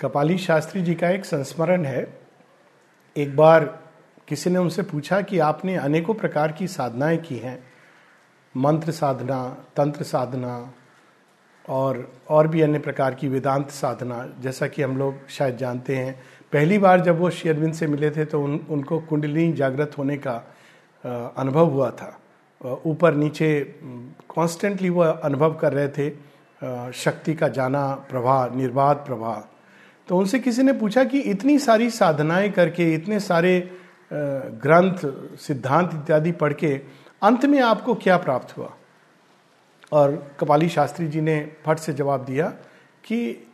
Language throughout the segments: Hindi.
कपाली शास्त्री जी का एक संस्मरण है। एक बार किसी ने उनसे पूछा कि आपने अनेकों प्रकार की साधनाएँ की हैं। मंत्र साधना, तंत्र साधना और और भी अन्य प्रकार की वेदांत साधना, जैसा कि हम लोग शायद जानते हैं। पहली बार जब वो शेयरविंद से मिले थे तो उन, उनको कुंडली जागृत होने का अनुभव हुआ था। ऊपर नीचे कॉन्स्टेंटली वो अनुभव कर रहे थे। शक्ति का जाना, प्रवाह निर्बाध प्रवाह। तो उनसे किसी ने पूछा कि इतनी सारी साधनाएँ करके, इतने सारे ग्रंथ, सिद्धांत इत्यादि पढ़ के अंत में आपको क्या प्राप्त हुआ? और कपाली शास्त्री जी ने फट से जवाब दिया कि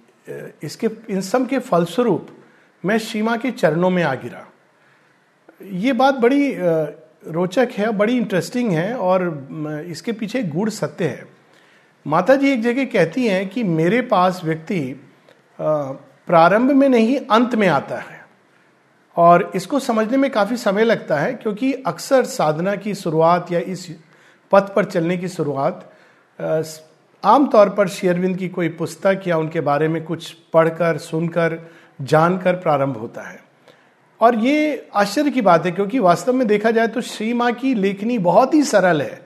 इसके, इन सब के फलस्वरूप मैं सीमा के चरणों में आ गिरा। ये बात बड़ी रोचक है, बड़ी इंटरेस्टिंग है और इसके पीछे गुड़ सत्य है। माता जी एक जगह कहती हैं कि मेरे पास व्यक्ति प्रारंभ में नहीं, अंत में आता है। और इसको समझने में काफ़ी समय लगता है, क्योंकि अक्सर साधना की शुरुआत या इस पथ पर चलने की शुरुआत आमतौर पर शेयरविंद की कोई पुस्तक या उनके बारे में कुछ पढ़कर, सुनकर, जानकर प्रारंभ होता है। और ये आश्चर्य की बात है, क्योंकि वास्तव में देखा जाए तो श्री माँ की लेखनी बहुत ही सरल है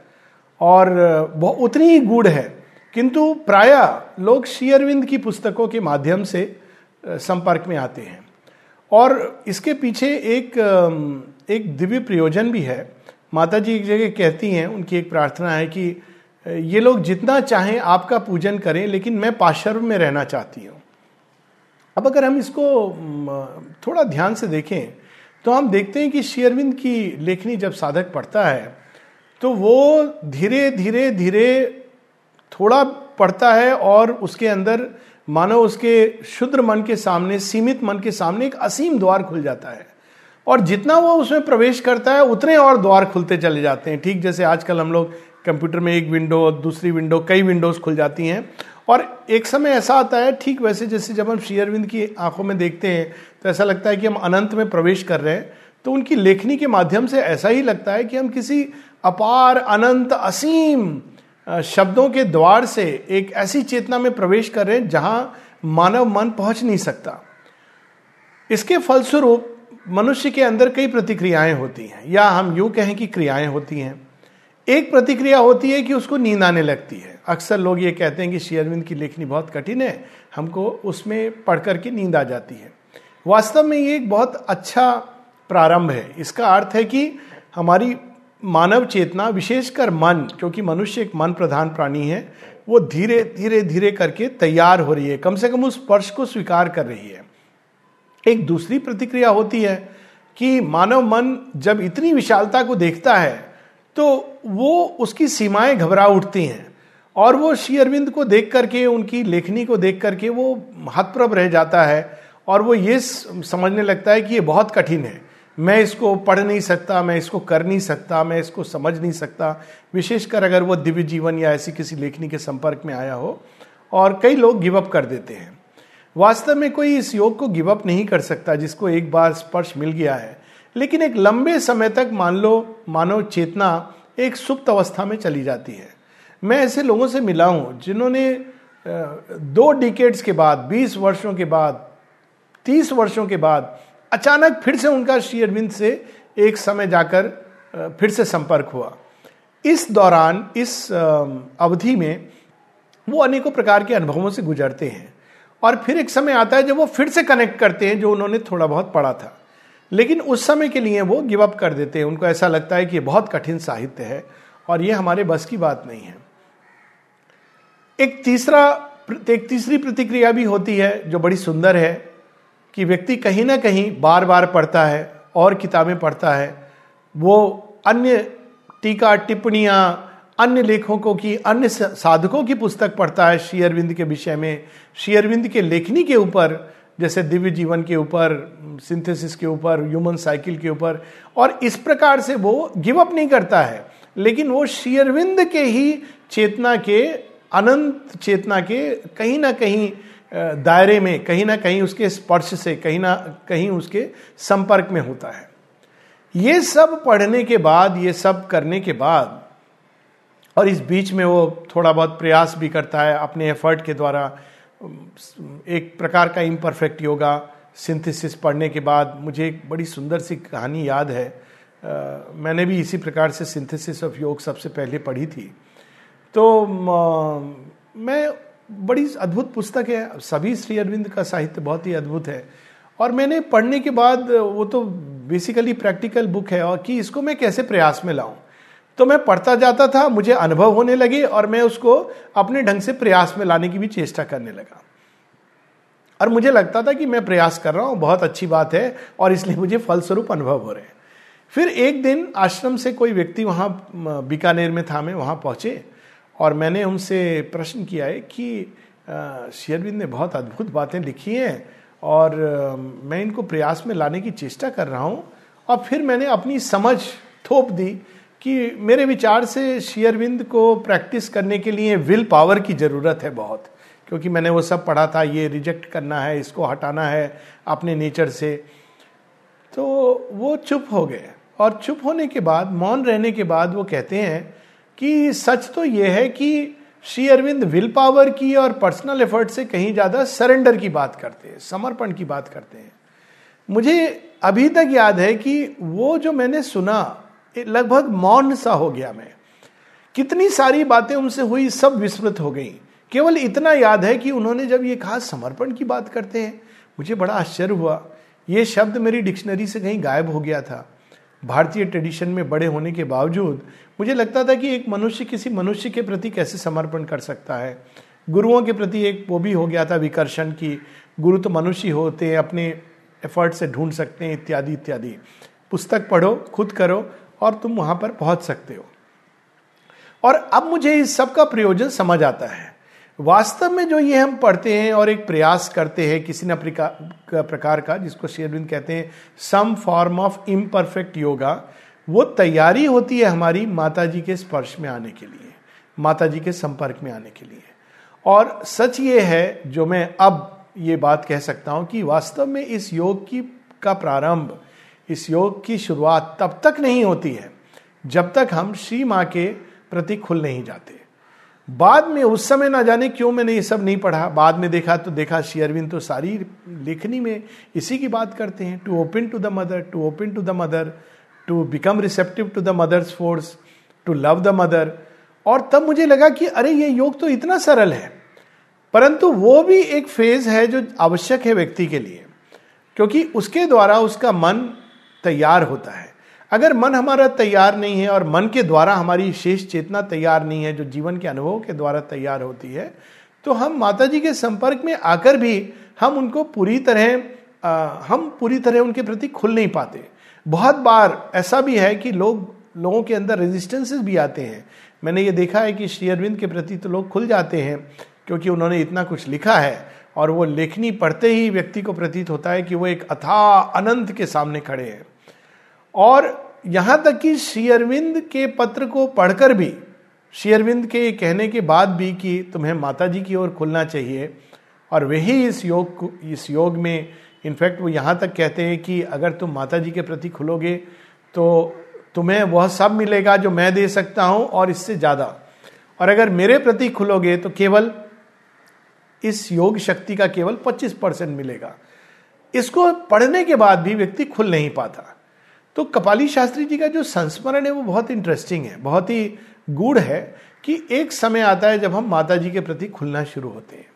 और उतनी ही गूढ़ है। किंतु प्राय लोग शेयरविंद की पुस्तकों के माध्यम से संपर्क में आते हैं। और इसके पीछे एक एक दिव्य प्रयोजन भी है। माता जी एक जगह कहती हैं, उनकी एक प्रार्थना है कि ये लोग जितना चाहें आपका पूजन करें, लेकिन मैं पाशर्व में रहना चाहती हूँ। अब अगर हम इसको थोड़ा ध्यान से देखें तो हम देखते हैं कि शेयरविंद की लेखनी जब साधक पढ़ता है तो वो धीरे धीरे धीरे थोड़ा पढ़ता है और उसके अंदर मानो उसके शुद्र मन के सामने, सीमित मन के सामने एक असीम द्वार खुल जाता है। और जितना वो उसमें प्रवेश करता है, उतने और द्वार खुलते चले जाते हैं। ठीक जैसे आजकल हम लोग कंप्यूटर में एक विंडो दूसरी विंडो कई विंडोज़ खुल जाती हैं। और एक समय ऐसा आता है, ठीक वैसे जैसे जब हम शेयरविंद की आँखों में देखते हैं तो ऐसा लगता है कि हम अनंत में प्रवेश कर रहे हैं। तो उनकी लेखनी के माध्यम से ऐसा ही लगता है कि हम किसी अपार, अनंत, असीम शब्दों के द्वार से एक ऐसी चेतना में प्रवेश कर रहे हैं जहाँ मानव मन पहुँच नहीं सकता। इसके फलस्वरूप मनुष्य के अंदर कई प्रतिक्रियाएँ होती हैं, या हम यूँ कहें कि क्रियाएँ होती हैं। एक प्रतिक्रिया होती है कि उसको नींद आने लगती है। अक्सर लोग ये कहते हैं कि शेयरविंद की लेखनी बहुत कठिन है, हमको उसमें पढ़ करके नींद आ जाती है। वास्तव में ये एक बहुत अच्छा प्रारंभ है। इसका अर्थ है कि हमारी मानव चेतना विशेषकर मन, क्योंकि मनुष्य एक मन प्रधान प्राणी है, वो धीरे धीरे धीरे करके तैयार हो रही है। कम से कम उस स्पर्श को स्वीकार कर रही है। एक दूसरी प्रतिक्रिया होती है कि मानव मन जब इतनी विशालता को देखता है तो वो उसकी सीमाएँ घबरा उठती हैं और वो श्री अरविंद को देख करके, उनकी लेखनी को देख करके वो हतप्रभ रह जाता है और वो ये समझने लगता है कि ये बहुत कठिन है। मैं इसको पढ़ नहीं सकता, मैं इसको कर नहीं सकता, मैं इसको समझ नहीं सकता। विशेषकर अगर वो दिव्य जीवन या ऐसी किसी लेखनी के संपर्क में आया हो, और कई लोग गिव अप कर देते हैं। वास्तव में कोई इस योग को गिव अप नहीं कर सकता, जिसको एक बार स्पर्श मिल गया है। लेकिन एक लंबे समय तक मान लो मानव चेतना एक सुप्त अवस्था में चली जाती है। मैं ऐसे लोगों से मिला हूँ, जिन्होंने दो डिकेट्स के बाद, बीस वर्षों के बाद, तीस वर्षों के बाद अचानक फिर से उनका श्री अरविंद से एक समय जाकर फिर से संपर्क हुआ। इस दौरान, इस अवधि में वो अनेकों प्रकार के अनुभवों से गुजरते हैं और फिर एक समय आता है जब वो फिर से कनेक्ट करते हैं, जो उन्होंने थोड़ा बहुत पढ़ा था। लेकिन उस समय के लिए वो गिव अप कर देते हैं। उनको ऐसा लगता है कि ये बहुत कठिन साहित्य है और ये हमारे बस की बात नहीं है। एक तीसरा एक तीसरी प्रतिक्रिया भी होती है, जो बड़ी सुंदर है कि व्यक्ति कहीं ना कहीं बार बार पढ़ता है और किताबें पढ़ता है। वो अन्य टीका टिप्पणियाँ, अन्य लेखकों की, अन्य साधकों की पुस्तक पढ़ता है श्री अरविंद के विषय में। श्री अरविंद के लेखनी के ऊपर, जैसे दिव्य जीवन के ऊपर, सिंथेसिस के ऊपर, ह्यूमन साइकिल के ऊपर, और इस प्रकार से वो गिव अप नहीं करता है। लेकिन वो शेयरविंद के ही चेतना के, अनंत चेतना के कहीं ना कहीं दायरे में कहीं ना कहीं उसके स्पर्श से कहीं ना कहीं उसके संपर्क में होता है। ये सब पढ़ने के बाद ये सब करने के बाद और इस बीच में वो थोड़ा बहुत प्रयास भी करता है अपने एफर्ट के द्वारा एक प्रकार का इम्परफेक्ट योगा सिंथेसिस पढ़ने के बाद मुझे एक बड़ी सुंदर सी कहानी याद है। आ, मैंने भी इसी प्रकार से सिंथेसिस ऑफ़ योग सबसे पहले पढ़ी थी। तो म, मैं बड़ी अद्भुत पुस्तक है। सभी श्री अरविंद का साहित्य बहुत ही अद्भुत है। और मैंने पढ़ने के बाद वो तो बेसिकली प्रैक्टिकल बुक है और कि इसको मैं कैसे प्रयास में लाऊं। तो मैं पढ़ता जाता था, मुझे अनुभव होने लगे और मैं उसको अपने ढंग से प्रयास में लाने की भी चेष्टा करने लगा। और मुझे लगता था कि मैं प्रयास कर रहा हूँ, बहुत अच्छी बात है और इसलिए मुझे फलस्वरूप अनुभव हो रहे हैं। फिर एक दिन आश्रम से कोई व्यक्ति वहाँ बीकानेर में था, मैं वहाँ पहुँचे। और मैंने उनसे प्रश्न किया है कि शेयरविंद ने बहुत अद्भुत बातें लिखी हैं और मैं इनको प्रयास में लाने की चेष्टा कर रहा हूँ। और फिर मैंने अपनी समझ थोप दी कि मेरे विचार से शेयरविंद को प्रैक्टिस करने के लिए विल पावर की ज़रूरत है बहुत, क्योंकि मैंने वो सब पढ़ा था, ये रिजेक्ट करना है, इसको हटाना है अपने नेचर से। तो वो चुप हो गए और चुप होने के बाद, मौन रहने के बाद वो कहते हैं कि सच तो ये है कि श्री अरविंद विल पावर की और पर्सनल एफर्ट से कहीं ज़्यादा सरेंडर की बात करते हैं, समर्पण की बात करते हैं। मुझे अभी तक याद है कि वो जो मैंने सुना लगभग मौन सा हो गया मैं। कितनी सारी बातें उनसे हुई, सब विस्मृत हो गई। केवल इतना याद है कि उन्होंने जब ये कहा, समर्पण की बात करते हैं, मुझे बड़ा आश्चर्य हुआ। ये शब्द मेरी डिक्शनरी से कहीं गायब हो गया था। भारतीय ट्रेडिशन में बड़े होने के बावजूद, मुझे लगता था कि एक मनुष्य किसी मनुष्य के प्रति कैसे समर्पण कर सकता है। गुरुओं के प्रति एक वो भी हो गया था विकर्षण की गुरु तो मनुष्य होते हैं, अपने एफर्ट से ढूंढ सकते हैं, इत्यादि इत्यादि। पुस्तक पढ़ो, खुद करो और तुम वहाँ पर पहुँच सकते हो। और अब मुझे इस सब का प्रयोजन समझ आता है। वास्तव में जो ये हम पढ़ते हैं और एक प्रयास करते हैं किसी न प्रकार का, जिसको शेरविंद कहते हैं some form of imperfect yoga वो तैयारी होती है हमारी माता जी के स्पर्श में आने के लिए माता जी के संपर्क में आने के लिए। और सच ये है, जो मैं अब ये बात कह सकता हूँ कि वास्तव में इस योग की, का प्रारंभ, इस योग की शुरुआत तब तक नहीं होती है, जब तक हम श्री माँ के प्रति खुल नहीं जाते। बाद में उस समय ना जाने क्यों मैंने ये सब नहीं पढ़ा? बाद में देखा तो देखा शेयरविन तो सारी लेखनी में इसी की बात करते हैं। To open to the mother to open to the mother to become receptive to the mother's force to love the mother और तब मुझे लगा कि, अरे, ये योग तो इतना सरल है। परंतु वो भी एक फ़ेज़ है जो आवश्यक है व्यक्ति के लिए, क्योंकि उसके द्वारा उसका मन तैयार होता है। अगर मन हमारा तैयार नहीं है और मन के द्वारा हमारी शेष चेतना तैयार नहीं है, जो जीवन के अनुभव के द्वारा तैयार होती है तो हम माता जी के संपर्क में आकर भी हम उनको पूरी तरह हम पूरी तरह उनके प्रति खुल नहीं पाते। बहुत बार ऐसा भी है कि लोग, लोगों के अंदर रेजिस्टेंसेस भी आते हैं। मैंने ये देखा है कि श्री अरविंद के प्रति तो लोग खुल जाते हैं, क्योंकि उन्होंने इतना कुछ लिखा है, और वो लेखनी पढ़ते ही व्यक्ति को प्रतीत होता है कि वो एक अथा अनंत के सामने खड़े हैं। और यहाँ तक कि शेयरविंद के पत्र को पढ़कर भी शेयरविंद के कहने के बाद भी कि तुम्हें माता जी की ओर खुलना चाहिए, और वही इस योग इस योग में इनफैक्ट वो यहाँ तक कहते हैं कि अगर तुम माता जी के प्रति खुलोगे तो तुम्हें वह सब मिलेगा जो मैं दे सकता हूँ और इससे ज़्यादा। और अगर मेरे प्रति खुलोगे तो केवल इस योग शक्ति का केवल 25 परसेंट मिलेगा। इसको पढ़ने के बाद भी व्यक्ति खुल नहीं पाता। तो कपाली शास्त्री जी का जो संस्मरण है वो बहुत इंटरेस्टिंग है, बहुत ही गूढ़ है कि एक समय आता है जब हम माता जी के प्रति खुलना शुरू होते हैं।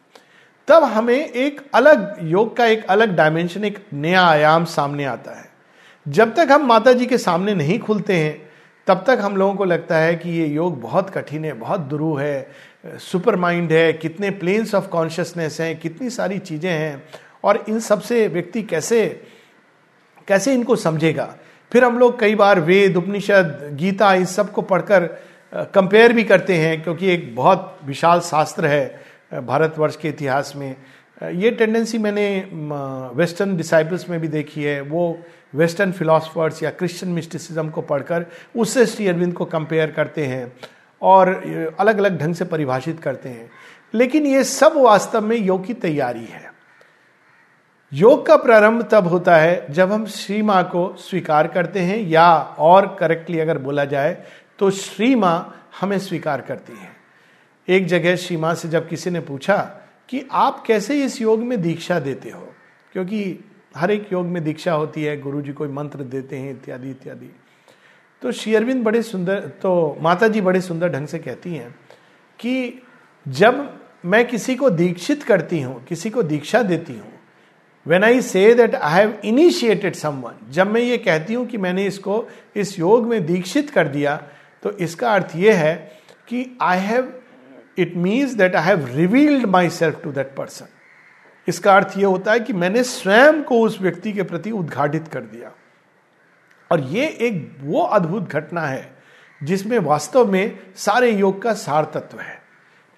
तब हमें एक अलग योग का एक अलग डायमेंशन एक नया आयाम सामने आता है। जब तक हम माता जी के सामने नहीं खुलते हैं, तब तक हम लोगों को लगता है कि ये योग बहुत कठिन है, बहुत दुरू है सुपर माइंड है, कितने प्लेन्स ऑफ़ कॉन्शियसनेस हैं, कितनी सारी चीज़ें हैं, और इन सबसे व्यक्ति कैसे कैसे इनको समझेगा? फिर हम लोग कई बार वेद, उपनिषद, गीता इस सबको पढ़कर कंपेयर भी करते हैं, क्योंकि एक बहुत विशाल शास्त्र है भारतवर्ष के इतिहास में। ये टेंडेंसी मैंने वेस्टर्न डिसाइबल्स में भी देखी है। वो वेस्टर्न फिलोसफर्स या क्रिश्चियन मिस्टिसिज्म को पढ़कर, उससे श्री अरविंद को कंपेयर करते हैं और अलग अलग ढंग से परिभाषित करते हैं। लेकिन ये सब वास्तव में योग की तैयारी है। योग का प्रारंभ तब होता है जब हम श्री माँ को स्वीकार करते हैं या और करेक्टली अगर बोला जाए तो श्री माँ हमें स्वीकार करती है। एक जगह श्री माँ से जब किसी ने पूछा कि आप कैसे इस योग में दीक्षा देते हो? क्योंकि हर एक योग में दीक्षा होती है गुरु जी कोई मंत्र देते हैं, इत्यादि इत्यादि। तो श्री अरविंद बड़े सुंदर तो माता जी बड़े सुंदर ढंग से कहती हैं कि जब मैं किसी को दीक्षित करती हूँ, किसी को दीक्षा देती हूँ when I say that I have initiated someone जब मैं ये कहती हूँ कि मैंने इसको इस योग में दीक्षित कर दिया तो इसका अर्थ ये है कि I have it means that I have revealed myself to that person इसका अर्थ यह होता है कि मैंने स्वयं को उस व्यक्ति के प्रति उद्घाटित कर दिया। और ये एक वो अद्भुत घटना है, जिसमें वास्तव में सारे योग का सार तत्व है।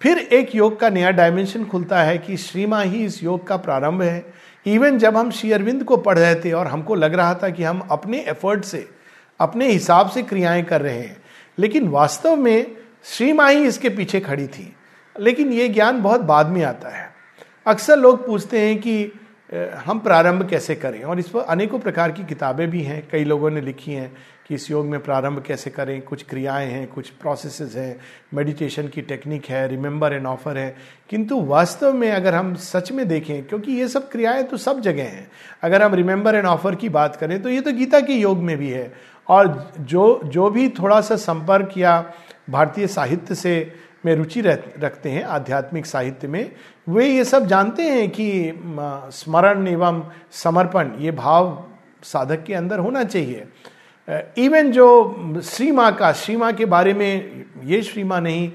फिर एक योग का नया डायमेंशन खुलता है कि श्रीमा ही इस योग का प्रारंभ है। इवन जब हम श्री अरविंद को पढ़ रहे थे और हमको लग रहा था कि हम अपने एफर्ट से, अपने हिसाब से क्रियाएँ कर रहे हैं, लेकिन वास्तव में श्री माँ ही इसके पीछे खड़ी थी। लेकिन ये ज्ञान बहुत बाद में आता है। अक्सर लोग पूछते हैं कि हम प्रारंभ कैसे करें? और इस पर अनेकों प्रकार की किताबें भी हैं, कई लोगों ने लिखी हैं। कि इस योग में प्रारंभ कैसे करें? कुछ क्रियाएँ हैं, कुछ प्रोसेसेस हैं मेडिटेशन की टेक्निक है रिमेंबर एंड ऑफ़र है। किंतु वास्तव में अगर हम सच में देखें, क्योंकि ये सब क्रियाएँ तो सब जगह हैं। अगर हम रिमेंबर एंड ऑफ़र की बात करें तो ये तो गीता के योग में भी है। और जो जो भी थोड़ा सा संपर्क या भारतीय साहित्य से में रुचि रखते हैं, आध्यात्मिक साहित्य में, वे ये सब जानते हैं कि स्मरण एवं समर्पण, ये भाव साधक के अंदर होना चाहिए। इवन जो श्री माँ का श्री माँ के बारे में, ये श्री माँ नहीं,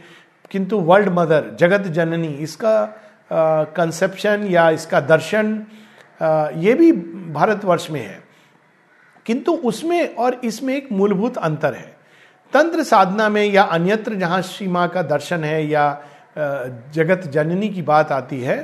किंतु वर्ल्ड मदर जगत जननी, इसका कंसेप्शन या इसका दर्शन ये भी भारतवर्ष में है। किंतु उसमें और इसमें एक मूलभूत अंतर है। तंत्र साधना में या अन्यत्र जहाँ श्री का दर्शन है या जगत जननी की बात आती है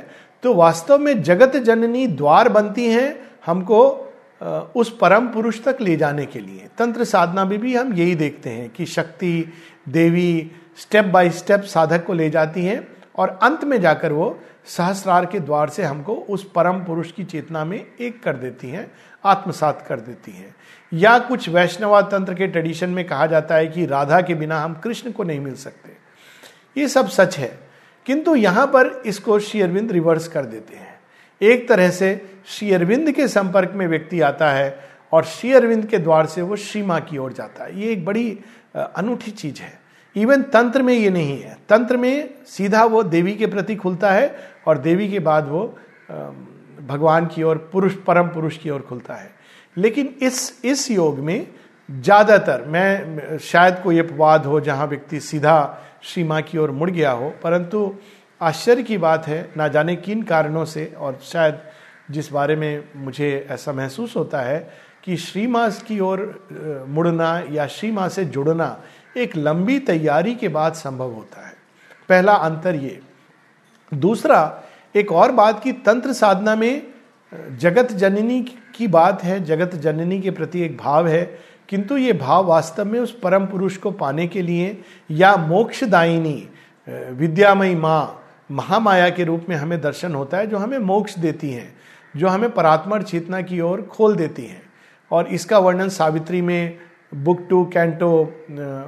तो वास्तव में जगत जननी द्वार बनती हैं, हमको उस परम पुरुष तक ले जाने के लिए। तंत्र साधना में भी हम यही देखते हैं कि शक्ति, देवी स्टेप बाय स्टेप साधक को ले जाती हैं और अंत में जाकर वो सहस्रार के द्वार से हमको उस परम पुरुष की चेतना में एक कर देती हैं, आत्मसात कर देती हैं। या कुछ वैष्णवा तंत्र के ट्रेडिशन में कहा जाता है कि राधा के बिना हम कृष्ण को नहीं मिल सकते। ये सब सच है, किंतु यहाँ पर इसको श्री अरविंद रिवर्स कर देते हैं। एक तरह से श्री अरविंद के संपर्क में व्यक्ति आता है और श्री अरविंद के द्वार से वो श्री माँ की ओर जाता है। ये एक बड़ी अनूठी चीज़ है। इवन तंत्र में ये नहीं है। तंत्र में सीधा वो देवी के प्रति खुलता है और देवी के बाद वो भगवान की ओर, पुरुष, परम पुरुष की ओर खुलता है। लेकिन इस इस योग में ज़्यादातर, मैं शायद कोई अपवाद हो जहाँ व्यक्ति सीधा श्री माँ की ओर मुड़ गया हो, परंतु आश्चर्य की बात है, ना जाने किन कारणों से, और शायद जिस बारे में मुझे ऐसा महसूस होता है कि श्री माँ की ओर मुड़ना या श्री माँ से जुड़ना एक लंबी तैयारी के बाद संभव होता है। पहला अंतर ये। दूसरा, एक और बात की तंत्र साधना में जगत जननी की बात है, जगत जननी के प्रति एक भाव है, किंतु ये भाव वास्तव में उस परम पुरुष को पाने के लिए या मोक्षदायिनी विद्यामयी माँ महामाया के रूप में हमें दर्शन होता है, जो हमें मोक्ष देती हैं, जो हमें परात्मर चेतना की ओर खोल देती हैं। और इसका वर्णन सावित्री में, बुक टू कैंटो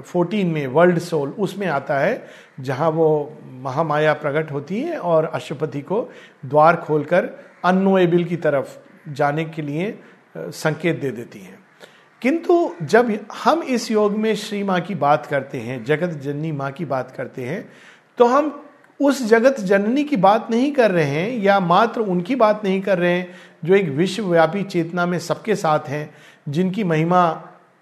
फोर्टीन में, वर्ल्ड सोल, उसमें आता है, जहाँ वो महामाया प्रकट होती है और अशुपति को द्वार खोलकर अनोएबल की तरफ़ जाने के लिए संकेत दे देती हैं। किंतु जब हम इस योग में श्री माँ की बात करते हैं, जगत जननी माँ की बात करते हैं तो हम उस जगत जननी की बात नहीं कर रहे हैं या मात्र उनकी बात नहीं कर रहे हैं, जो एक विश्वव्यापी चेतना में सबके साथ हैं, जिनकी महिमा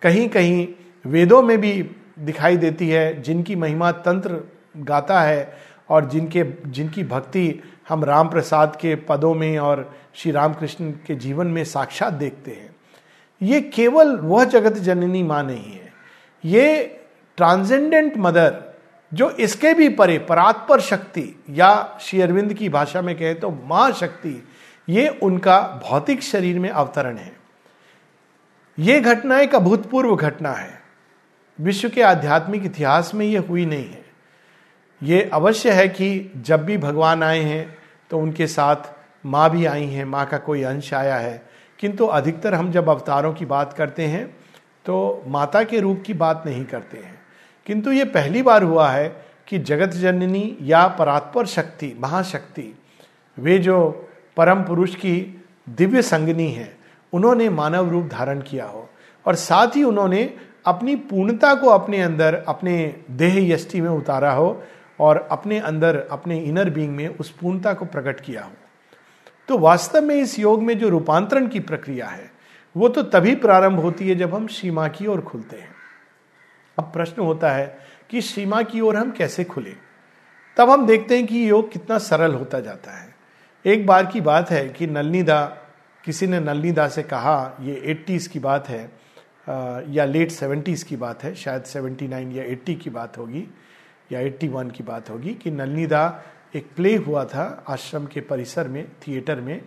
कहीं कहीं वेदों में भी दिखाई देती है, जिनकी महिमा तंत्र गाता है और जिनके, जिनकी भक्ति हम राम प्रसाद के पदों में और श्री रामकृष्ण के जीवन में साक्षात देखते हैं। ये केवल वह जगत जननी माँ नहीं है। ये ट्रांसेंडेंट मदर जो इसके भी परे परात्पर शक्ति या श्री अरविंद की भाषा में कहे तो माँ शक्ति, ये उनका भौतिक शरीर में अवतरण है। ये घटना एक अभूतपूर्व घटना है। विश्व के आध्यात्मिक इतिहास में यह हुई नहीं है। ये अवश्य है कि जब भी भगवान आए हैं तो उनके साथ माँ भी आई हैं, माँ का कोई अंश आया है। किंतु अधिकतर हम जब अवतारों की बात करते हैं तो माता के रूप की बात नहीं करते हैं। किंतु ये पहली बार हुआ है कि जगत जननी या परात्पर शक्ति, महाशक्ति, वे जो परम पुरुष की दिव्य संगनी है, उन्होंने मानव रूप धारण किया हो। और साथ ही उन्होंने अपनी पूर्णता को अपने अंदर, अपने देह यष्टि में उतारा हो और अपने अंदर, अपने इनर बीइंग में उस पूर्णता को प्रकट किया हो। तो वास्तव में इस योग में जो रूपांतरण की प्रक्रिया है, वो तो तभी प्रारंभ होती है जब हम सीमा की ओर खुलते हैं। अब प्रश्न होता है कि सीमा की ओर हम कैसे खुले? तब हम देखते हैं कि योग कितना सरल होता जाता है। एक बार की बात है कि नलनीदा, किसी ने नलनीदा से कहा, ये एट्टीज की बात है या लेट सेवेंटीज़ की बात है, शायद सेवेंटी नाइन या एट्टी की बात होगी, या एट्टी वन की बात होगी, कि नलनीदा एक प्ले हुआ था आश्रम के परिसर में, थिएटर में,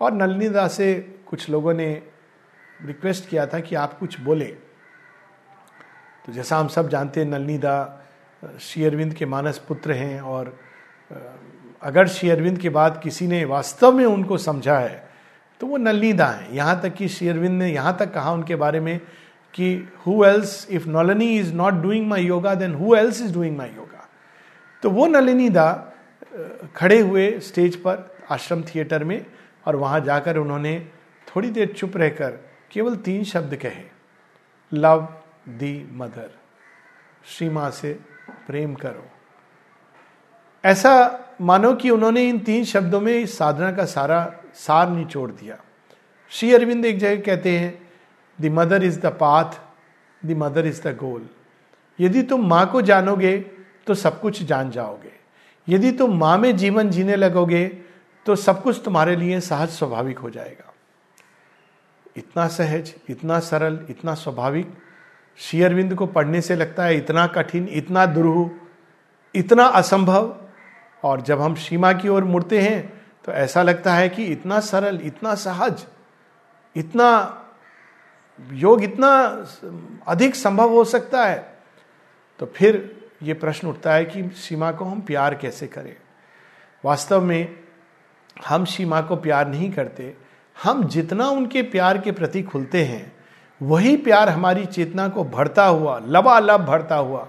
और नलनीदा से कुछ लोगों ने रिक्वेस्ट किया था कि आप कुछ बोले। तो जैसा हम सब जानते हैं, नलनीदा श्री अरविंद के मानस पुत्र हैं और अगर श्री अरविंद के बाद किसी ने वास्तव में उनको समझा है तो वो नलनीदा हैं। यहाँ तक कि श्री ने यहाँ तक कहा उनके बारे में कि who else if Nalini is not doing my yoga then who else is doing my yoga तो वो नलिनी दा खड़े हुए स्टेज पर, आश्रम थिएटर में, और वहाँ जाकर उन्होंने थोड़ी देर चुप रहकर केवल तीन शब्द कहे। Love the mother. श्री माँ से प्रेम करो। ऐसा मानो कि उन्होंने इन तीन शब्दों में इस साधना का सारा सार निचोड़ दिया। श्री अरविंद एक जगह कहते हैं, the mother is the path, the mother is the goal. यदि तुम माँ को जानोगे तो सब कुछ जान जाओगे। यदि तुम माँ में जीवन जीने लगोगे तो सब कुछ तुम्हारे लिए सहज स्वाभाविक हो जाएगा। इतना सहज, इतना सरल, इतना स्वाभाविक शेयरविंद को पढ़ने से लगता है इतना कठिन, इतना दुरूह, इतना असंभव। और जब हम सीमा की ओर मुड़ते हैं तो ऐसा लगता है कि इतना सरल, इतना सहज, इतना योग, इतना अधिक संभव हो सकता है। तो फिर ये प्रश्न उठता है कि सीमा को हम प्यार कैसे करें? वास्तव में हम सीमा को प्यार नहीं करते। हम जितना उनके प्यार के प्रति खुलते हैं वही प्यार हमारी चेतना को भरता हुआ, लबालब भरता हुआ।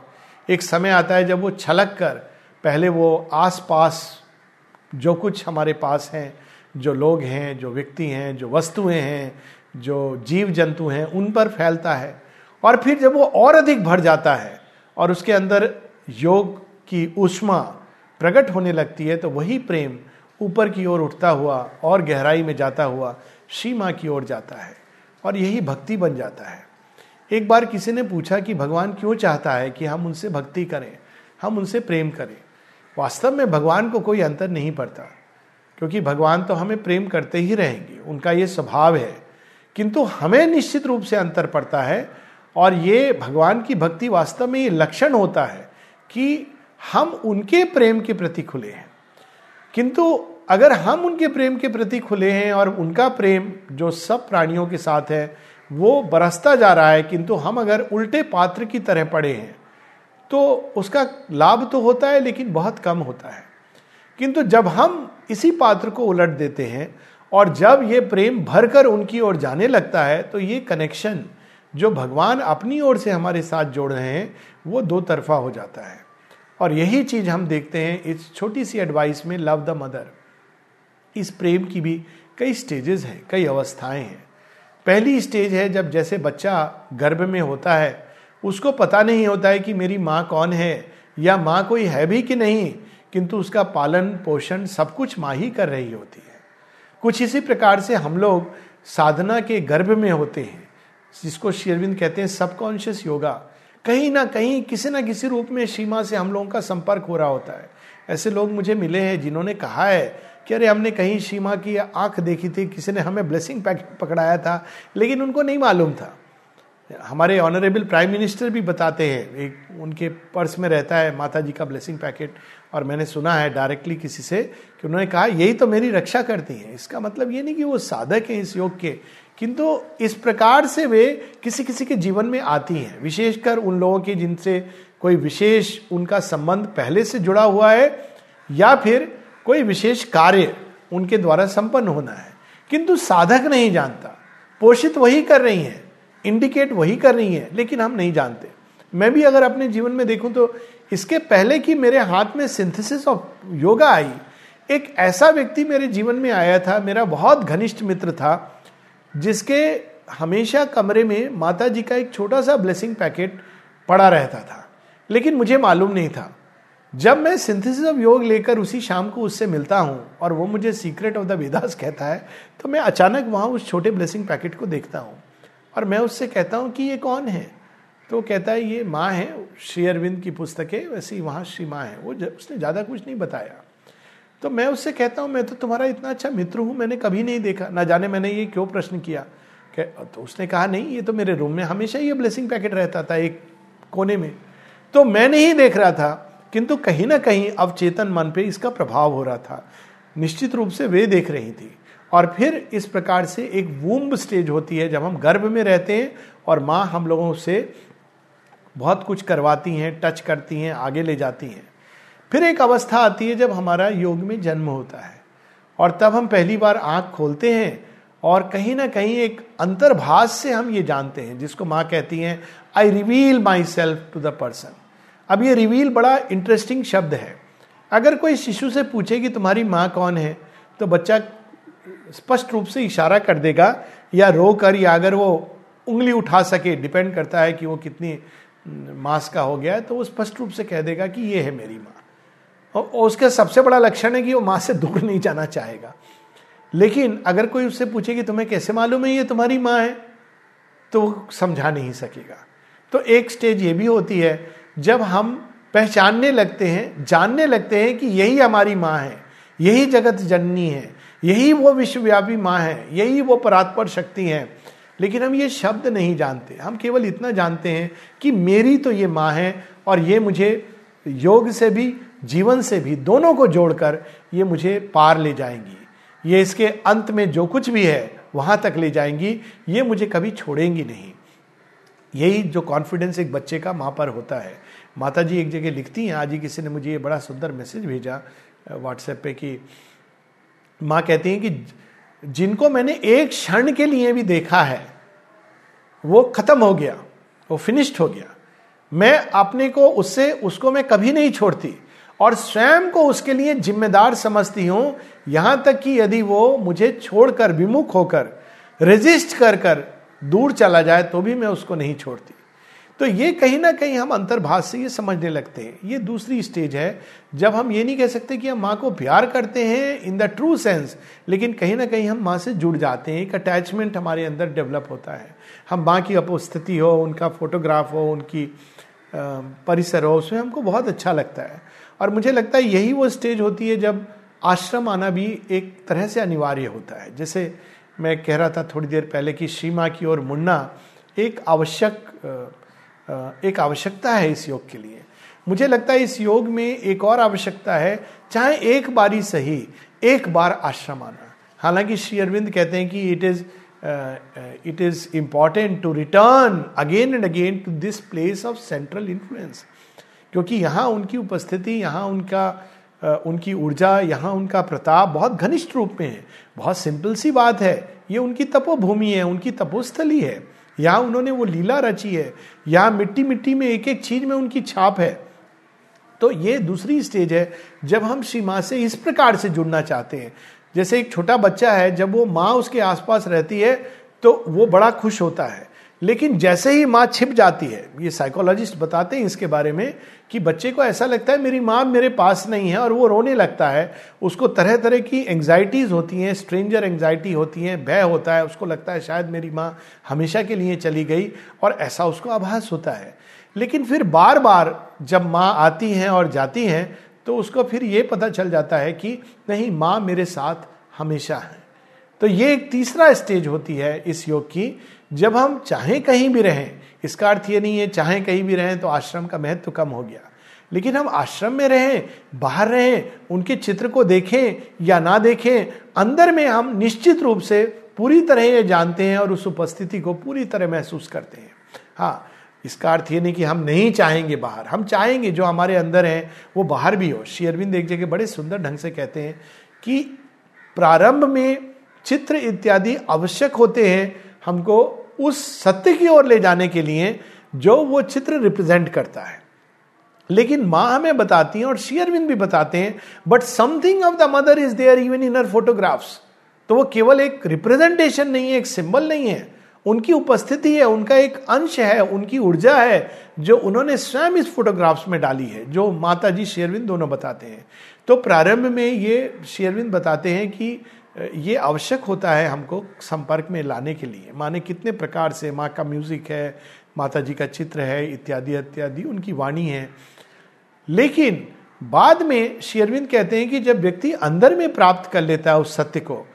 एक समय आता है जब वो छलक कर, पहले वो आस पास जो कुछ हमारे पास हैं, जो लोग हैं, जो व्यक्ति हैं, जो वस्तुएँ हैं, जो जीव जंतु हैं, उन पर फैलता है। और फिर जब वो और अधिक भर जाता है और उसके अंदर योग की उष्मा प्रकट होने लगती है तो वही प्रेम ऊपर की ओर उठता हुआ और गहराई में जाता हुआ, सीमा की ओर जाता है। और यही भक्ति बन जाता है। एक बार किसी ने पूछा कि भगवान क्यों चाहता है कि हम उनसे भक्ति करें, हम उनसे प्रेम करें? वास्तव में भगवान को कोई अंतर नहीं पड़ता, क्योंकि भगवान तो हमें प्रेम करते ही रहेंगे, उनका ये स्वभाव है। किंतु हमें निश्चित रूप से अंतर पड़ता है और ये भगवान की भक्ति वास्तव में ये लक्षण होता है कि हम उनके प्रेम के प्रति खुले हैं। किंतु अगर हम उनके प्रेम के प्रति खुले हैं और उनका प्रेम जो सब प्राणियों के साथ है, वो बरसता जा रहा है, किंतु हम अगर उल्टे पात्र की तरह पड़े हैं तो उसका लाभ तो होता है, लेकिन बहुत कम होता है। किंतु जब हम इसी पात्र को उलट देते हैं और जब ये प्रेम भरकर उनकी ओर जाने लगता है तो ये कनेक्शन जो भगवान अपनी ओर से हमारे साथ जोड़ रहे हैं, वो दो तरफा हो जाता है। और यही चीज़ हम देखते हैं इस छोटी सी एडवाइस में लव द मदर इस प्रेम की भी कई स्टेजेस हैं, कई अवस्थाएँ हैं। पहली स्टेज है जब जैसे बच्चा गर्भ में होता है, उसको पता नहीं होता है कि मेरी माँ कौन है, या माँ कोई है भी कि नहीं, किंतु उसका पालन, पोषण सब कुछ माँ ही कर रही होती है। कुछ इसी प्रकार से हम लोग साधना के गर्भ में होते हैं, जिसको शेरविंद कहते हैं सबकॉन्शियस योगा। कहीं ना कहीं, किसी ना किसी रूप में सीमा से हम लोगों का संपर्क हो रहा होता है। ऐसे लोग मुझे मिले हैं जिन्होंने कहा है कि अरे हमने कहीं सीमा की आँख देखी थी, किसी ने हमें ब्लेसिंग पैकेट पकड़ाया था, लेकिन उनको नहीं मालूम था। हमारे ऑनरेबल प्राइम मिनिस्टर भी बताते हैं, एक उनके पर्स में रहता है माता जी का ब्लेसिंग पैकेट और मैंने सुना है डायरेक्टली किसी से कि उन्होंने कहा, यही तो मेरी रक्षा करती है। इसका मतलब ये नहीं कि वो साधक हैं इस योग के, किंतु इस प्रकार से वे किसी किसी के जीवन में आती हैं। विशेषकर उन लोगों की जिनसे कोई विशेष उनका संबंध पहले से जुड़ा हुआ है, या फिर कोई विशेष कार्य उनके द्वारा संपन्न होना है। किंतु साधक नहीं जानता। पोषित वही कर रही हैं इंडिकेट वही कर रही हैं, लेकिन हम नहीं जानते। मैं भी अगर अपने जीवन में देखूँ तो इसके पहले कि मेरे हाथ में सिंथेसिस ऑफ़ योगा आई, एक ऐसा व्यक्ति मेरे जीवन में आया था, मेरा बहुत घनिष्ठ मित्र था, जिसके हमेशा कमरे में माता जी का एक छोटा सा ब्लेसिंग पैकेट पड़ा रहता था। लेकिन मुझे मालूम नहीं था। जब मैं सिंथेसिस ऑफ़ योग लेकर उसी शाम को उससे मिलता हूँ और वो मुझे सीक्रेट ऑफ़ द वेदास कहता है तो मैं अचानक वहाँ उस छोटे ब्लेसिंग पैकेट को देखता हूँ। और मैं उससे कहता हूँ कि ये कौन है? तो कहता है, ये माँ है, श्री अरविंद की पुस्तक है वैसे ही वहाँ श्री माँ है। वो उसने ज़्यादा कुछ नहीं बताया। तो मैं उससे कहता हूँ, मैं तो तुम्हारा इतना अच्छा मित्र हूँ, मैंने कभी नहीं देखा। ना जाने मैंने ये क्यों प्रश्न किया? तो उसने कहा, नहीं, ये तो मेरे रूम में हमेशा ये ब्लेसिंग पैकेट रहता था एक कोने में। तो मैं नहीं देख रहा था किंतु कहीं ना कहीं अवचेतन मन पे इसका प्रभाव हो रहा था। निश्चित रूप से वे देख रही थी। और फिर इस प्रकार से एक वूम्ब स्टेज होती है जब हम गर्भ में रहते हैं और माँ हम लोगों से बहुत कुछ करवाती हैं, टच करती हैं, आगे ले जाती हैं। फिर एक अवस्था आती है जब हमारा योग में जन्म होता है। और तब हम पहली बार आँख खोलते हैं और कहीं ना कहीं एक अंतर्भाष से हम ये जानते हैं, जिसको माँ कहती हैं I reveal myself to the person अब ये रिवील बड़ा इंटरेस्टिंग शब्द है। अगर कोई शिशु से पूछे कि तुम्हारी माँ कौन है तो बच्चा स्पष्ट रूप से इशारा कर देगा, या रो कर, या अगर वो उंगली उठा सके डिपेंड करता है कि वो कितनी मास का हो गया है तो वो स्पष्ट रूप से कह देगा कि ये है मेरी माँ। और उसका सबसे बड़ा लक्षण है कि वो माँ से दूर नहीं जाना चाहेगा। लेकिन अगर कोई उससे पूछे कि तुम्हें कैसे मालूम है ये तुम्हारी माँ है? तो वो समझा नहीं सकेगा। तो एक स्टेज ये भी होती है जब हम पहचानने लगते हैं, जानने लगते हैं कि यही हमारी माँ है, यही जगत जननी है, यही वो विश्वव्यापी माँ है, यही वो परात्पर शक्ति है। लेकिन हम ये शब्द नहीं जानते। हम केवल इतना जानते हैं कि मेरी तो ये माँ है और ये मुझे योग से भी, जीवन से भी, दोनों को जोड़कर ये मुझे पार ले जाएँगी। ये इसके अंत में जो कुछ भी है, वहाँ तक ले जाएँगी। ये मुझे कभी छोड़ेंगी नहीं। यही जो कॉन्फिडेंस एक बच्चे का माँ पर होता है। माता जी एक जगह लिखती हैं, आज ही किसी ने मुझे ये बड़ा सुंदर मैसेज भेजा व्हाट्सएप पे कि माँ कहती हैं कि जिनको मैंने एक क्षण के लिए भी देखा है, वो खत्म हो गया, वो फिनिश्ड हो गया। मैं अपने को उससे, उसको मैं कभी नहीं छोड़ती और स्वयं को उसके लिए जिम्मेदार समझती हूँ। यहाँ तक कि यदि वो मुझे छोड़कर विमुख होकर रेजिस्ट कर कर दूर चला जाए तो भी मैं उसको नहीं छोड़ती। तो ये कहीं ना कहीं हम अंतर्भाष से ये समझने लगते हैं। ये दूसरी स्टेज है, जब हम ये नहीं कह सकते कि हम माँ को प्यार करते हैं इन द ट्रू सेंस लेकिन कहीं ना कहीं हम माँ से जुड़ जाते हैं। एक अटैचमेंट हमारे अंदर डेवलप होता है। हम माँ की उपस्थिति हो, उनका फोटोग्राफ हो, उनकी परिसर हो, उसमें हमको बहुत अच्छा लगता है। और मुझे लगता है यही वो स्टेज होती है जब आश्रम आना भी एक तरह से अनिवार्य होता है। जैसे मैं कह रहा था थोड़ी देर पहले कि सीमा की ओर मुड़ना एक आवश्यक एक आवश्यकता है इस योग के लिए। मुझे लगता है इस योग में एक और आवश्यकता है, चाहे एक बारी सही, एक बार आश्रम आना। हालाँकि श्री अरविंद कहते हैं कि it is it is important to return again and again to this place of central influence क्योंकि यहाँ उनकी उपस्थिति, यहाँ उनका उनकी ऊर्जा, यहाँ उनका प्रताप बहुत घनिष्ठ रूप में है। बहुत सिंपल सी बात है। ये उनकी तपोभूमि है, उनकी तपोस्थली है। यहाँ उन्होंने वो लीला रची है। यहाँ मिट्टी मिट्टी में एक एक चीज़ में उनकी छाप है। तो ये दूसरी स्टेज है, जब हम श्री माँ से इस प्रकार से जुड़ना चाहते हैं। जैसे एक छोटा बच्चा है, जब वो माँ उसके आसपास रहती है तो वो बड़ा खुश होता है। लेकिन जैसे ही माँ छिप जाती है, ये साइकोलॉजिस्ट बताते हैं इसके बारे में कि बच्चे को ऐसा लगता है मेरी माँ मेरे पास नहीं है और वो रोने लगता है। उसको तरह तरह की एंग्जाइटीज होती हैं स्ट्रेंजर एंग्जाइटी होती हैं, भय होता है। उसको लगता है शायद मेरी माँ हमेशा के लिए चली गई और ऐसा उसको आभास होता है। लेकिन फिर बार बार जब माँ आती हैं और जाती हैं तो उसको फिर ये पता चल जाता है कि नहीं, माँ मेरे साथ हमेशा है। तो ये एक तीसरा स्टेज होती है इस योग की जब हम चाहे कहीं भी रहें, इसका अर्थ ये नहीं है चाहे कहीं भी रहें तो आश्रम का महत्व कम हो गया। लेकिन हम आश्रम में रहें, बाहर रहें, उनके चित्र को देखें या ना देखें, अंदर में हम निश्चित रूप से पूरी तरह ये जानते हैं और उस उपस्थिति को पूरी तरह महसूस करते हैं। हाँ इसका अर्थ ये नहीं कि हम नहीं चाहेंगे बाहर। हम चाहेंगे जो हमारे अंदर है, वो बाहर भी हो। श्री अरविंद एक जगह बड़े सुंदर ढंग से कहते हैं कि प्रारंभ में चित्र इत्यादि आवश्यक होते हैं हमको उस सत्य की ओर ले जाने के लिए जो वो चित्र रिप्रेजेंट करता है। लेकिन माँ हमें बताती हैं और शेयरविंद भी बताते हैं but something of the mother is there even in her photographs तो वो केवल एक रिप्रेजेंटेशन नहीं है, एक सिंबल नहीं है। उनकी उपस्थिति है, उनका एक अंश है, उनकी ऊर्जा है, जो उन्होंने स्वयं इस फोटोग्राफ्स में डाली है, जो माता जी शेरविंद दोनों बताते हैं। तो प्रारंभ में ये शेरविंद बताते हैं कि ये आवश्यक होता है हमको संपर्क में लाने के लिए। माने कितने प्रकार से माँ का म्यूज़िक है माता जी का चित्र है, इत्यादि इत्यादि, उनकी वाणी है। लेकिन बाद में शेरविंद कहते हैं कि जब व्यक्ति अंदर में प्राप्त कर लेता है उस सत्य को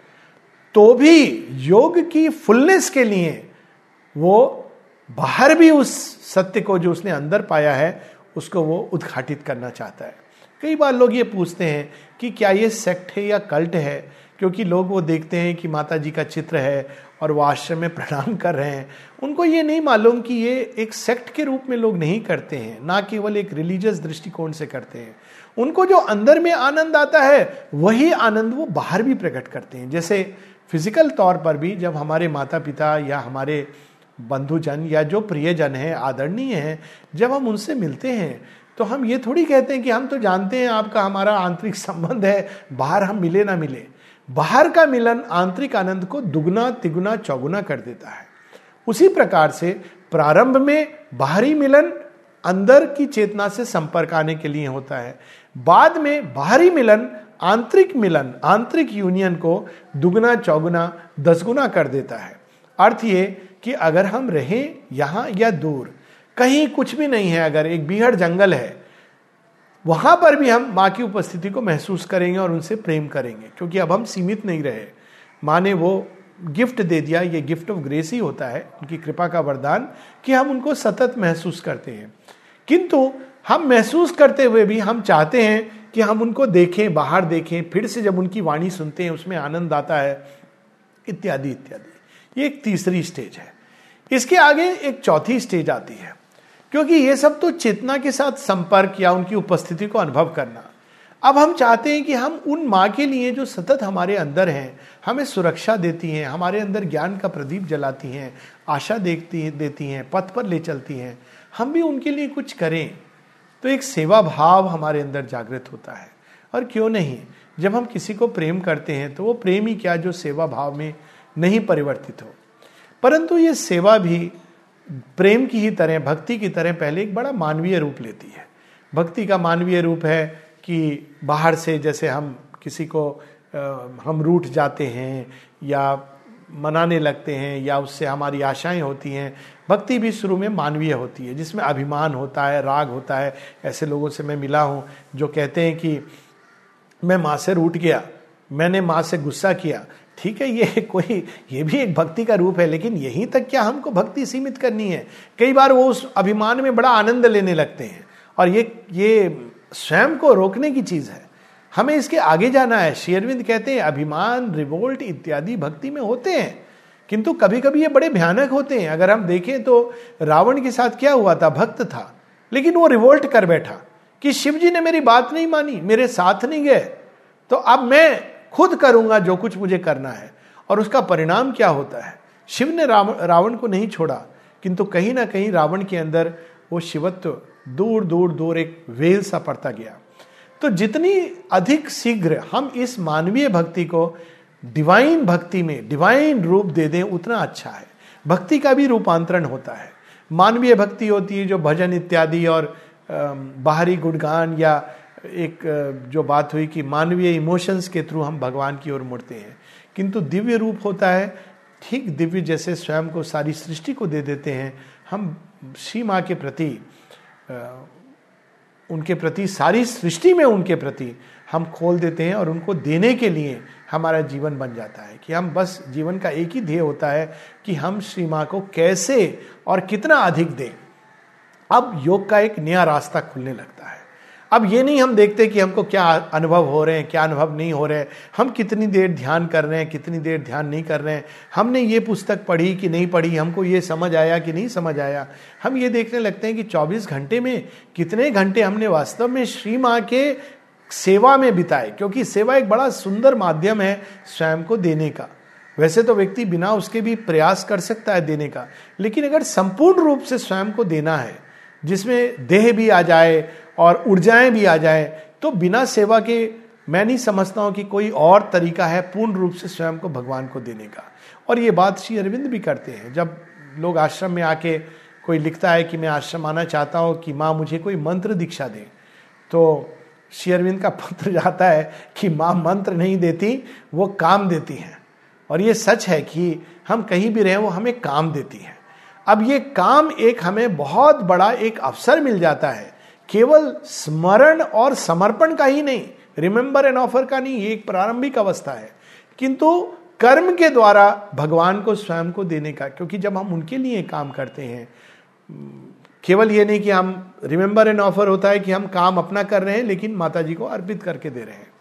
तो भी योग की फुलनेस के लिए वो बाहर भी उस सत्य को जो उसने अंदर पाया है, उसको वो उद्घाटित करना चाहता है। कई बार लोग ये पूछते हैं कि क्या ये सेक्ट है या कल्ट है? क्योंकि लोग वो देखते हैं कि माता जी का चित्र है और वो आश्रम में प्रणाम कर रहे हैं। उनको ये नहीं मालूम कि ये एक सेक्ट के रूप में लोग नहीं करते हैं, ना केवल एक रिलीजियस दृष्टिकोण से करते हैं। उनको जो अंदर में आनंद आता है, वही आनंद वो बाहर भी प्रकट करते हैं। जैसे फ़िज़िकल तौर पर भी जब हमारे माता पिता या हमारे बंधुजन या जो प्रियजन हैं, आदरणीय हैं, जब हम उनसे मिलते हैं तो हम ये थोड़ी कहते हैं कि हम तो जानते हैं आपका हमारा आंतरिक संबंध है, बाहर हम मिले ना मिले। बाहर का मिलन आंतरिक आनंद को दुगना, तिगुना, चौगुना कर देता है। उसी प्रकार से प्रारंभ में बाहरी मिलन अंदर की चेतना से संपर्क आने के लिए होता है। बाद में बाहरी मिलन आंतरिक मिलन, आंतरिक यूनियन को दुगना, चौगुना, दसगुना कर देता है। अर्थ ये कि अगर हम रहें यहाँ या दूर, कहीं कुछ भी नहीं है, अगर एक बीहड़ जंगल है वहाँ पर भी हम माँ की उपस्थिति को महसूस करेंगे और उनसे प्रेम करेंगे, क्योंकि अब हम सीमित नहीं रहे। माँ ने वो गिफ्ट दे दिया, ये गिफ्ट ऑफ़ ग्रेस ही होता है, उनकी कृपा का वरदान कि हम उनको सतत महसूस करते हैं। किंतु हम महसूस करते हुए भी हम चाहते हैं कि हम उनको देखें, बाहर देखें, फिर से जब उनकी वाणी सुनते हैं, उसमें आनंद आता है, इत्यादि इत्यादि। ये एक तीसरी स्टेज है। इसके आगे एक चौथी स्टेज आती है। क्योंकि ये सब तो चेतना के साथ संपर्क या उनकी उपस्थिति को अनुभव करना। अब हम चाहते हैं कि हम उन माँ के लिए जो सतत हमारे अंदर हैं, हमें सुरक्षा देती हैं, हमारे अंदर ज्ञान का प्रदीप जलाती हैं, आशा देखती देती हैं, पथ पर ले चलती हैं, हम भी उनके लिए कुछ करें तो एक सेवा भाव हमारे अंदर जागृत होता है। और क्यों नहीं? जब हम किसी को प्रेम करते हैं तो वो प्रेम ही क्या जो सेवा भाव में नहीं परिवर्तित हो। परंतु ये सेवा भी प्रेम की ही तरह, भक्ति की तरह पहले एक बड़ा मानवीय रूप लेती है। भक्ति का मानवीय रूप है कि बाहर से जैसे हम किसी को हम रूठ जाते हैं या मनाने लगते हैं या उससे हमारी आशाएँ होती हैं, भक्ति भी शुरू में मानवीय होती है, जिसमें अभिमान होता है, राग होता है। ऐसे लोगों से मैं मिला हूँ जो कहते हैं कि, मैं माँ से रूठ गया, मैंने माँ से गुस्सा किया ठीक है, ये कोई, ये भी एक भक्ति का रूप है, लेकिन यहीं तक क्या हमको भक्ति सीमित करनी है? कई बार वो उस अभिमान में बड़ा आनंद लेने लगते हैं। और ये ये स्वयं को रोकने की चीज़ है। हमें इसके आगे जाना है। शेरविंद कहते हैं, अभिमान, रिवोल्ट इत्यादि भक्ति में होते हैं, किंतु कभी कभी ये बड़े भयानक होते हैं। अगर हम देखें तो रावण के साथ क्या हुआ था? भक्त था, लेकिन वो रिवोल्ट कर बैठा कि शिव जी ने मेरी बात नहीं मानी, मेरे साथ नहीं गए। तो अब मैं खुद करूँगा जो कुछ मुझे करना है। और उसका परिणाम क्या होता है? शिव ने रावण को नहीं छोड़ा, किंतु कहीं ना कहीं रावण के अंदर वो शिवत्व दूर दूर दूर एक वेल सा पड़ता गया। तो जितनी अधिक शीघ्र हम इस मानवीय भक्ति को डिवाइन भक्ति में डिवाइन रूप दे दें, उतना अच्छा है। भक्ति का भी रूपांतरण होता है। मानवीय भक्ति होती है जो भजन इत्यादि और बाहरी गुणगान या एक जो बात हुई कि मानवीय इमोशंस के थ्रू हम भगवान की ओर मुड़ते हैं। किंतु दिव्य रूप होता है, ठीक दिव्य जैसे स्वयं को सारी सृष्टि को दे देते हैं, हम श्री माँ के प्रति उनके प्रति, सारी सृष्टि में उनके प्रति हम खोल देते हैं और उनको देने के लिए हमारा जीवन बन जाता है। कि हम बस जीवन का एक ही ध्येय होता है कि हम श्री माँ को कैसे और कितना अधिक दें। अब योग का एक नया रास्ता खुलने लगता है। अब ये नहीं हम देखते कि हमको क्या अनुभव हो रहे हैं, क्या अनुभव नहीं हो रहे हैं। हम कितनी देर ध्यान कर रहे हैं, कितनी देर ध्यान नहीं कर रहे हैं। हमने ये पुस्तक पढ़ी कि नहीं पढ़ी, हमको ये समझ आया कि नहीं समझ आया। हम ये देखने लगते हैं कि 24 घंटे में कितने घंटे हमने वास्तव में श्री माँ के सेवा में बिताए, क्योंकि सेवा एक बड़ा सुंदर माध्यम है स्वयं को देने का। वैसे तो व्यक्ति बिना उसके भी प्रयास कर सकता है देने का, लेकिन अगर संपूर्ण रूप से स्वयं को देना है, जिसमें देह भी आ जाए और ऊर्जाएँ भी आ जाए तो बिना सेवा के मैं नहीं समझता हूँ कि कोई और तरीका है पूर्ण रूप से स्वयं को भगवान को देने का। और ये बात श्री अरविंद भी करते हैं। जब लोग आश्रम में आके कोई लिखता है कि मैं आश्रम आना चाहता हूँ कि माँ मुझे कोई मंत्र दीक्षा दे तो श्री अरविंद का पत्र जाता है कि माँ मंत्र नहीं देती, वो काम देती हैं। और ये सच है कि हम कहीं भी रहें, वो हमें काम देती है। अब ये काम एक हमें बहुत बड़ा एक अवसर मिल जाता है केवल स्मरण और समर्पण का ही नहीं रिमेंबर एंड ऑफ़र का नहीं, ये एक प्रारंभिक अवस्था है। किंतु कर्म के द्वारा भगवान को स्वयं को देने का, क्योंकि जब हम उनके लिए काम करते हैं, केवल ये नहीं कि हम रिमेंबर एंड ऑफ़र होता है कि हम काम अपना कर रहे हैं, लेकिन माता जी को अर्पित करके दे रहे हैं।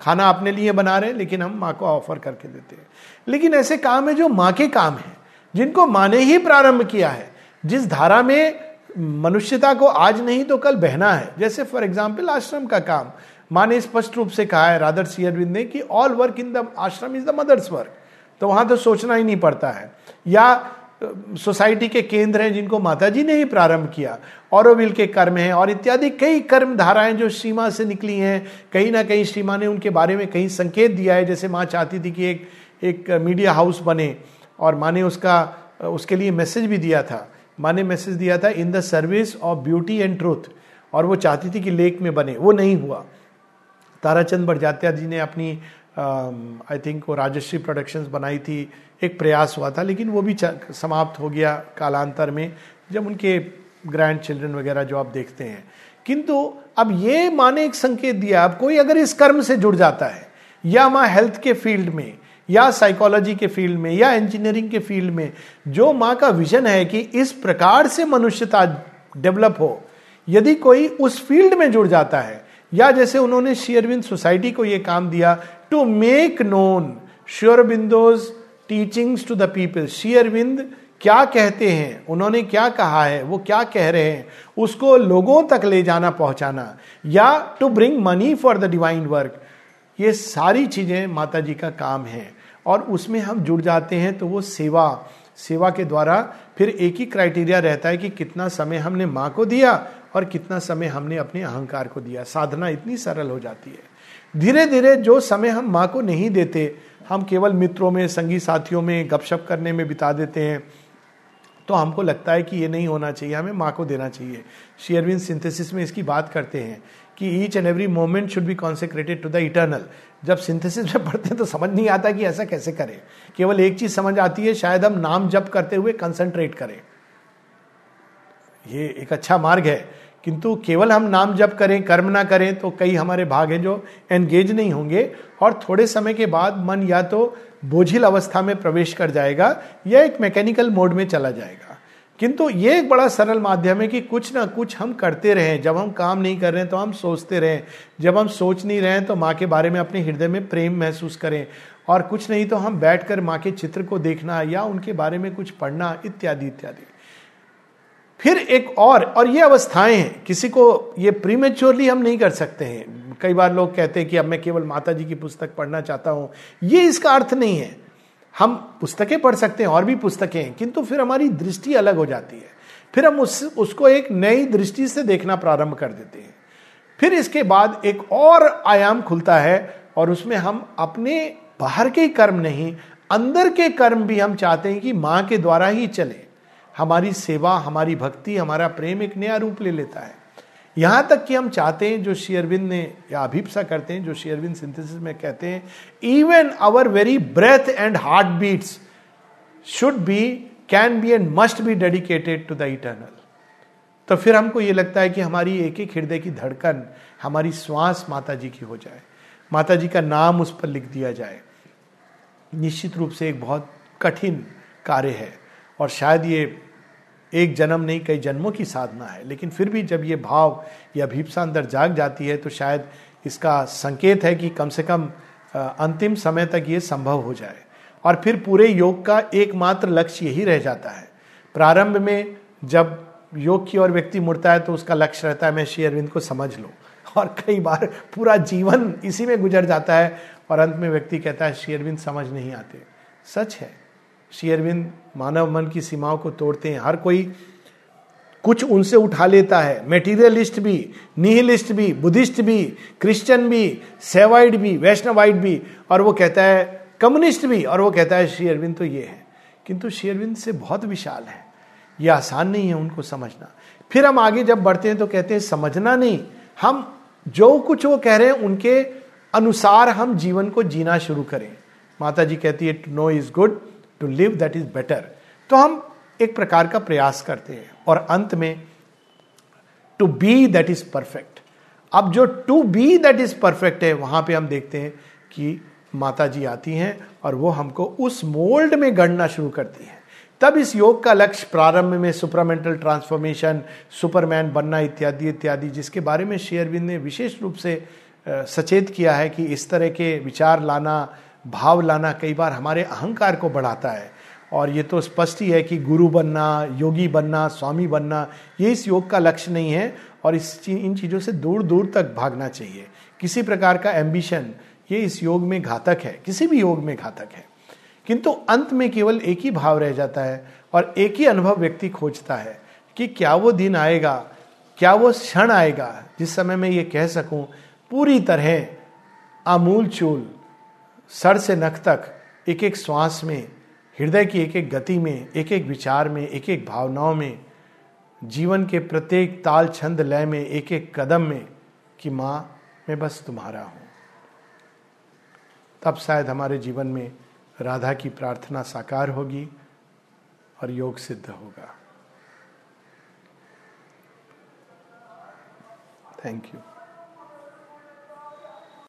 खाना अपने लिए बना रहे हैं, लेकिन हम माँ को ऑफ़र करके देते हैं। लेकिन ऐसे काम है जो माँ के काम है, जिनको माँ ने ही प्रारंभ किया है। जिस धारा में मनुष्यता को आज नहीं तो कल बहना है। जैसे फॉर एग्ज़ाम्पल आश्रम का काम। माँ ने स्पष्ट रूप से कहा है, राधर सी अरविंद ने, कि all work in the ashram is the mother's work तो वहाँ तो सोचना ही नहीं पड़ता है। या सोसाइटी के केंद्र हैं जिनको माता जी ने ही प्रारंभ किया। औरविल के कर्म हैं और इत्यादि कई कर्म धाराएँ जो सीमा से निकली हैं। कहीं ना कहीं सीमा ने उनके बारे में कहीं संकेत दिया है। जैसे माँ चाहती थी कि एक एक मीडिया हाउस बने और माँ ने उसका उसके लिए मैसेज भी दिया था। माँ ने मैसेज दिया था in the service of beauty and truth और वो चाहती थी कि लेक में बने। वो नहीं हुआ। ताराचंद बड़जात्या जी ने अपनी आई थिंक वो राजश्री प्रोडक्शंस बनाई थी। एक प्रयास हुआ था, लेकिन वो भी समाप्त हो गया कालांतर में, जब उनके ग्रैंड चिल्ड्रन वगैरह जो आप देखते हैं। किंतु अब ये माने एक संकेत दिया। अब कोई अगर इस कर्म से जुड़ जाता है, या माँ हेल्थ के फ़ील्ड में या साइकोलॉजी के फ़ील्ड में, या इंजीनियरिंग के फ़ील्ड में, जो माँ का विजन है कि इस प्रकार से मनुष्यता डेवलप हो, यदि कोई उस फ़ील्ड में जुड़ जाता है, या जैसे उन्होंने शेयरविंद सोसाइटी को यह काम दिया to make known Sri Aurobindo's teachings to the people शेयरविंद क्या कहते हैं? उन्होंने क्या कहा है? वो क्या कह रहे हैं? उसको लोगों तक ले जाना, पहुंचाना, या to bring money for the divine work ये सारी चीज़ें माता जी का काम है। और उसमें हम जुड़ जाते हैं तो वो सेवा सेवा के द्वारा फिर एक ही क्राइटेरिया रहता है कि कितना समय हमने माँ को दिया और कितना समय हमने अपने अहंकार को दिया। साधना इतनी सरल हो जाती है। धीरे धीरे जो समय हम माँ को नहीं देते, हम केवल मित्रों में, संगी साथियों में गपशप करने में बिता देते हैं तो हमको लगता है कि ये नहीं होना चाहिए, हमें माँ को देना चाहिए। शेयरविन सिंथेसिस में इसकी बात करते हैं। कि each and every moment should be consecrated to the eternal जब सिंथेसिस में पढ़ते हैं तो समझ नहीं आता कि ऐसा कैसे करें। केवल एक चीज़ समझ आती है, शायद हम नाम जप करते हुए कंसंट्रेट करें। ये एक अच्छा मार्ग है। किंतु केवल हम नाम जप करें, कर्म ना करें तो कई हमारे भाग हैं जो एंगेज नहीं होंगे। और थोड़े समय के बाद मन या तो बोझिल अवस्था में प्रवेश कर जाएगा, या एक मैकेनिकल मोड में चला जाएगा। किंतु ये एक बड़ा सरल माध्यम है कि कुछ ना कुछ हम करते रहें। जब हम काम नहीं कर रहे हैं तो हम सोचते रहें। जब हम सोच नहीं रहे हैं तो माँ के बारे में अपने हृदय में प्रेम महसूस करें। और कुछ नहीं तो हम बैठकर माँ के चित्र को देखना या उनके बारे में कुछ पढ़ना, इत्यादि इत्यादि। फिर एक और और ये अवस्थाएँ हैं। किसी को ये प्रीमेच्योरली हम नहीं कर सकते हैं। कई बार लोग कहते हैं कि अब मैं केवल माता जी की पुस्तक पढ़ना चाहता हूँ। ये इसका अर्थ नहीं है। हम पुस्तकें पढ़ सकते हैं, और भी पुस्तकें हैं, किंतु फिर हमारी दृष्टि अलग हो जाती है। फिर हम उस, उसको एक नई दृष्टि से देखना प्रारंभ कर देते हैं। फिर इसके बाद एक और आयाम खुलता है, और उसमें हम अपने बाहर के कर्म नहीं, अंदर के कर्म भी हम चाहते हैं कि माँ के द्वारा ही चले। हमारी सेवा, हमारी भक्ति, हमारा प्रेम एक नया रूप ले लेता है। यहाँ तक कि हम चाहते हैं जो शेयरविंद ने, या अभिप्सा करते हैं, जो शेयरविंद सिंथेसिस में कहते हैं even our very breath and heartbeats should be can be and must be dedicated to the eternal तो फिर हमको ये लगता है कि हमारी एक एक हृदय की धड़कन, हमारी श्वास माता जी की हो जाए। माता जी का नाम उस पर लिख दिया जाए। निश्चित रूप से एक बहुत कठिन कार्य है। और शायद ये एक जन्म नहीं, कई जन्मों की साधना है। लेकिन फिर भी जब ये भाव, या भीपसा अंदर जाग जाती है तो शायद इसका संकेत है कि कम से कम अंतिम समय तक ये संभव हो जाए। और फिर पूरे योग का एकमात्र लक्ष्य यही रह जाता है। प्रारंभ में जब योग की ओर व्यक्ति मुड़ता है तो उसका लक्ष्य रहता है, मैं श्री अरविंद को समझ लो। और कई बार पूरा जीवन इसी में गुजर जाता है, और अंत में व्यक्ति कहता है, श्री अरविंद, समझ नहीं आते। सच है। शेयरविंद मानव मन की सीमाओं को तोड़ते हैं। हर कोई कुछ उनसे उठा लेता है। मेटीरियलिस्ट भी निहिलिस्ट भी, बुद्धिस्ट भी क्रिश्चियन भी सेवाइड भी वैष्णवाइड भी, और वो कहता है कम्युनिस्ट भी, और वो कहता है श्री अरविंद तो ये है। किंतु श्री से बहुत विशाल है। ये आसान नहीं है उनको समझना। फिर हम आगे जब बढ़ते हैं तो कहते हैं, समझना नहीं। हम जो कुछ वो कह रहे हैं, उनके अनुसार हम जीवन को जीना शुरू करें। माता जी कहती है to know is good to live that is better तो हम एक प्रकार का प्रयास करते हैं और अंत में to be that is perfect अब जो to be that is perfect है, वहाँ पे हम देखते हैं कि माता जी आती हैं और वो हमको उस मोल्ड में गढ़ना शुरू करती है। तब इस योग का लक्ष्य प्रारंभ में सुपरामेंटल ट्रांसफॉर्मेशन सुपरमैन बनना इत्यादि इत्यादि, जिसके बारे में शेयरविंद ने विशेष रूप से सचेत किया है कि इस तरह के विचार लाना भाव लाना कई बार हमारे अहंकार को बढ़ाता है। और ये तो स्पष्ट ही है कि गुरु बनना, योगी बनना, स्वामी बनना, ये इस योग का लक्ष्य नहीं है और इस इन चीज़ों से दूर दूर तक भागना चाहिए। किसी प्रकार का एम्बिशन ये इस योग में घातक है। किसी भी योग में घातक है। किंतु अंत में केवल एक ही भाव रह जाता है और एक ही अनुभव व्यक्ति खोजता है कि क्या वो दिन आएगा, क्या वो क्षण आएगा। जिस समय मैं ये कह सकूँ, पूरी तरह आमूल चूल सर से नख तक एक एक श्वास में, हृदय की एक एक गति में एक एक विचार में एक एक भावनाओं में, जीवन के प्रत्येक ताल छंद लय में एक एक कदम में कि माँ, मैं बस तुम्हारा हूँ। तब शायद हमारे जीवन में राधा की प्रार्थना साकार होगी और योग सिद्ध होगा। Thank you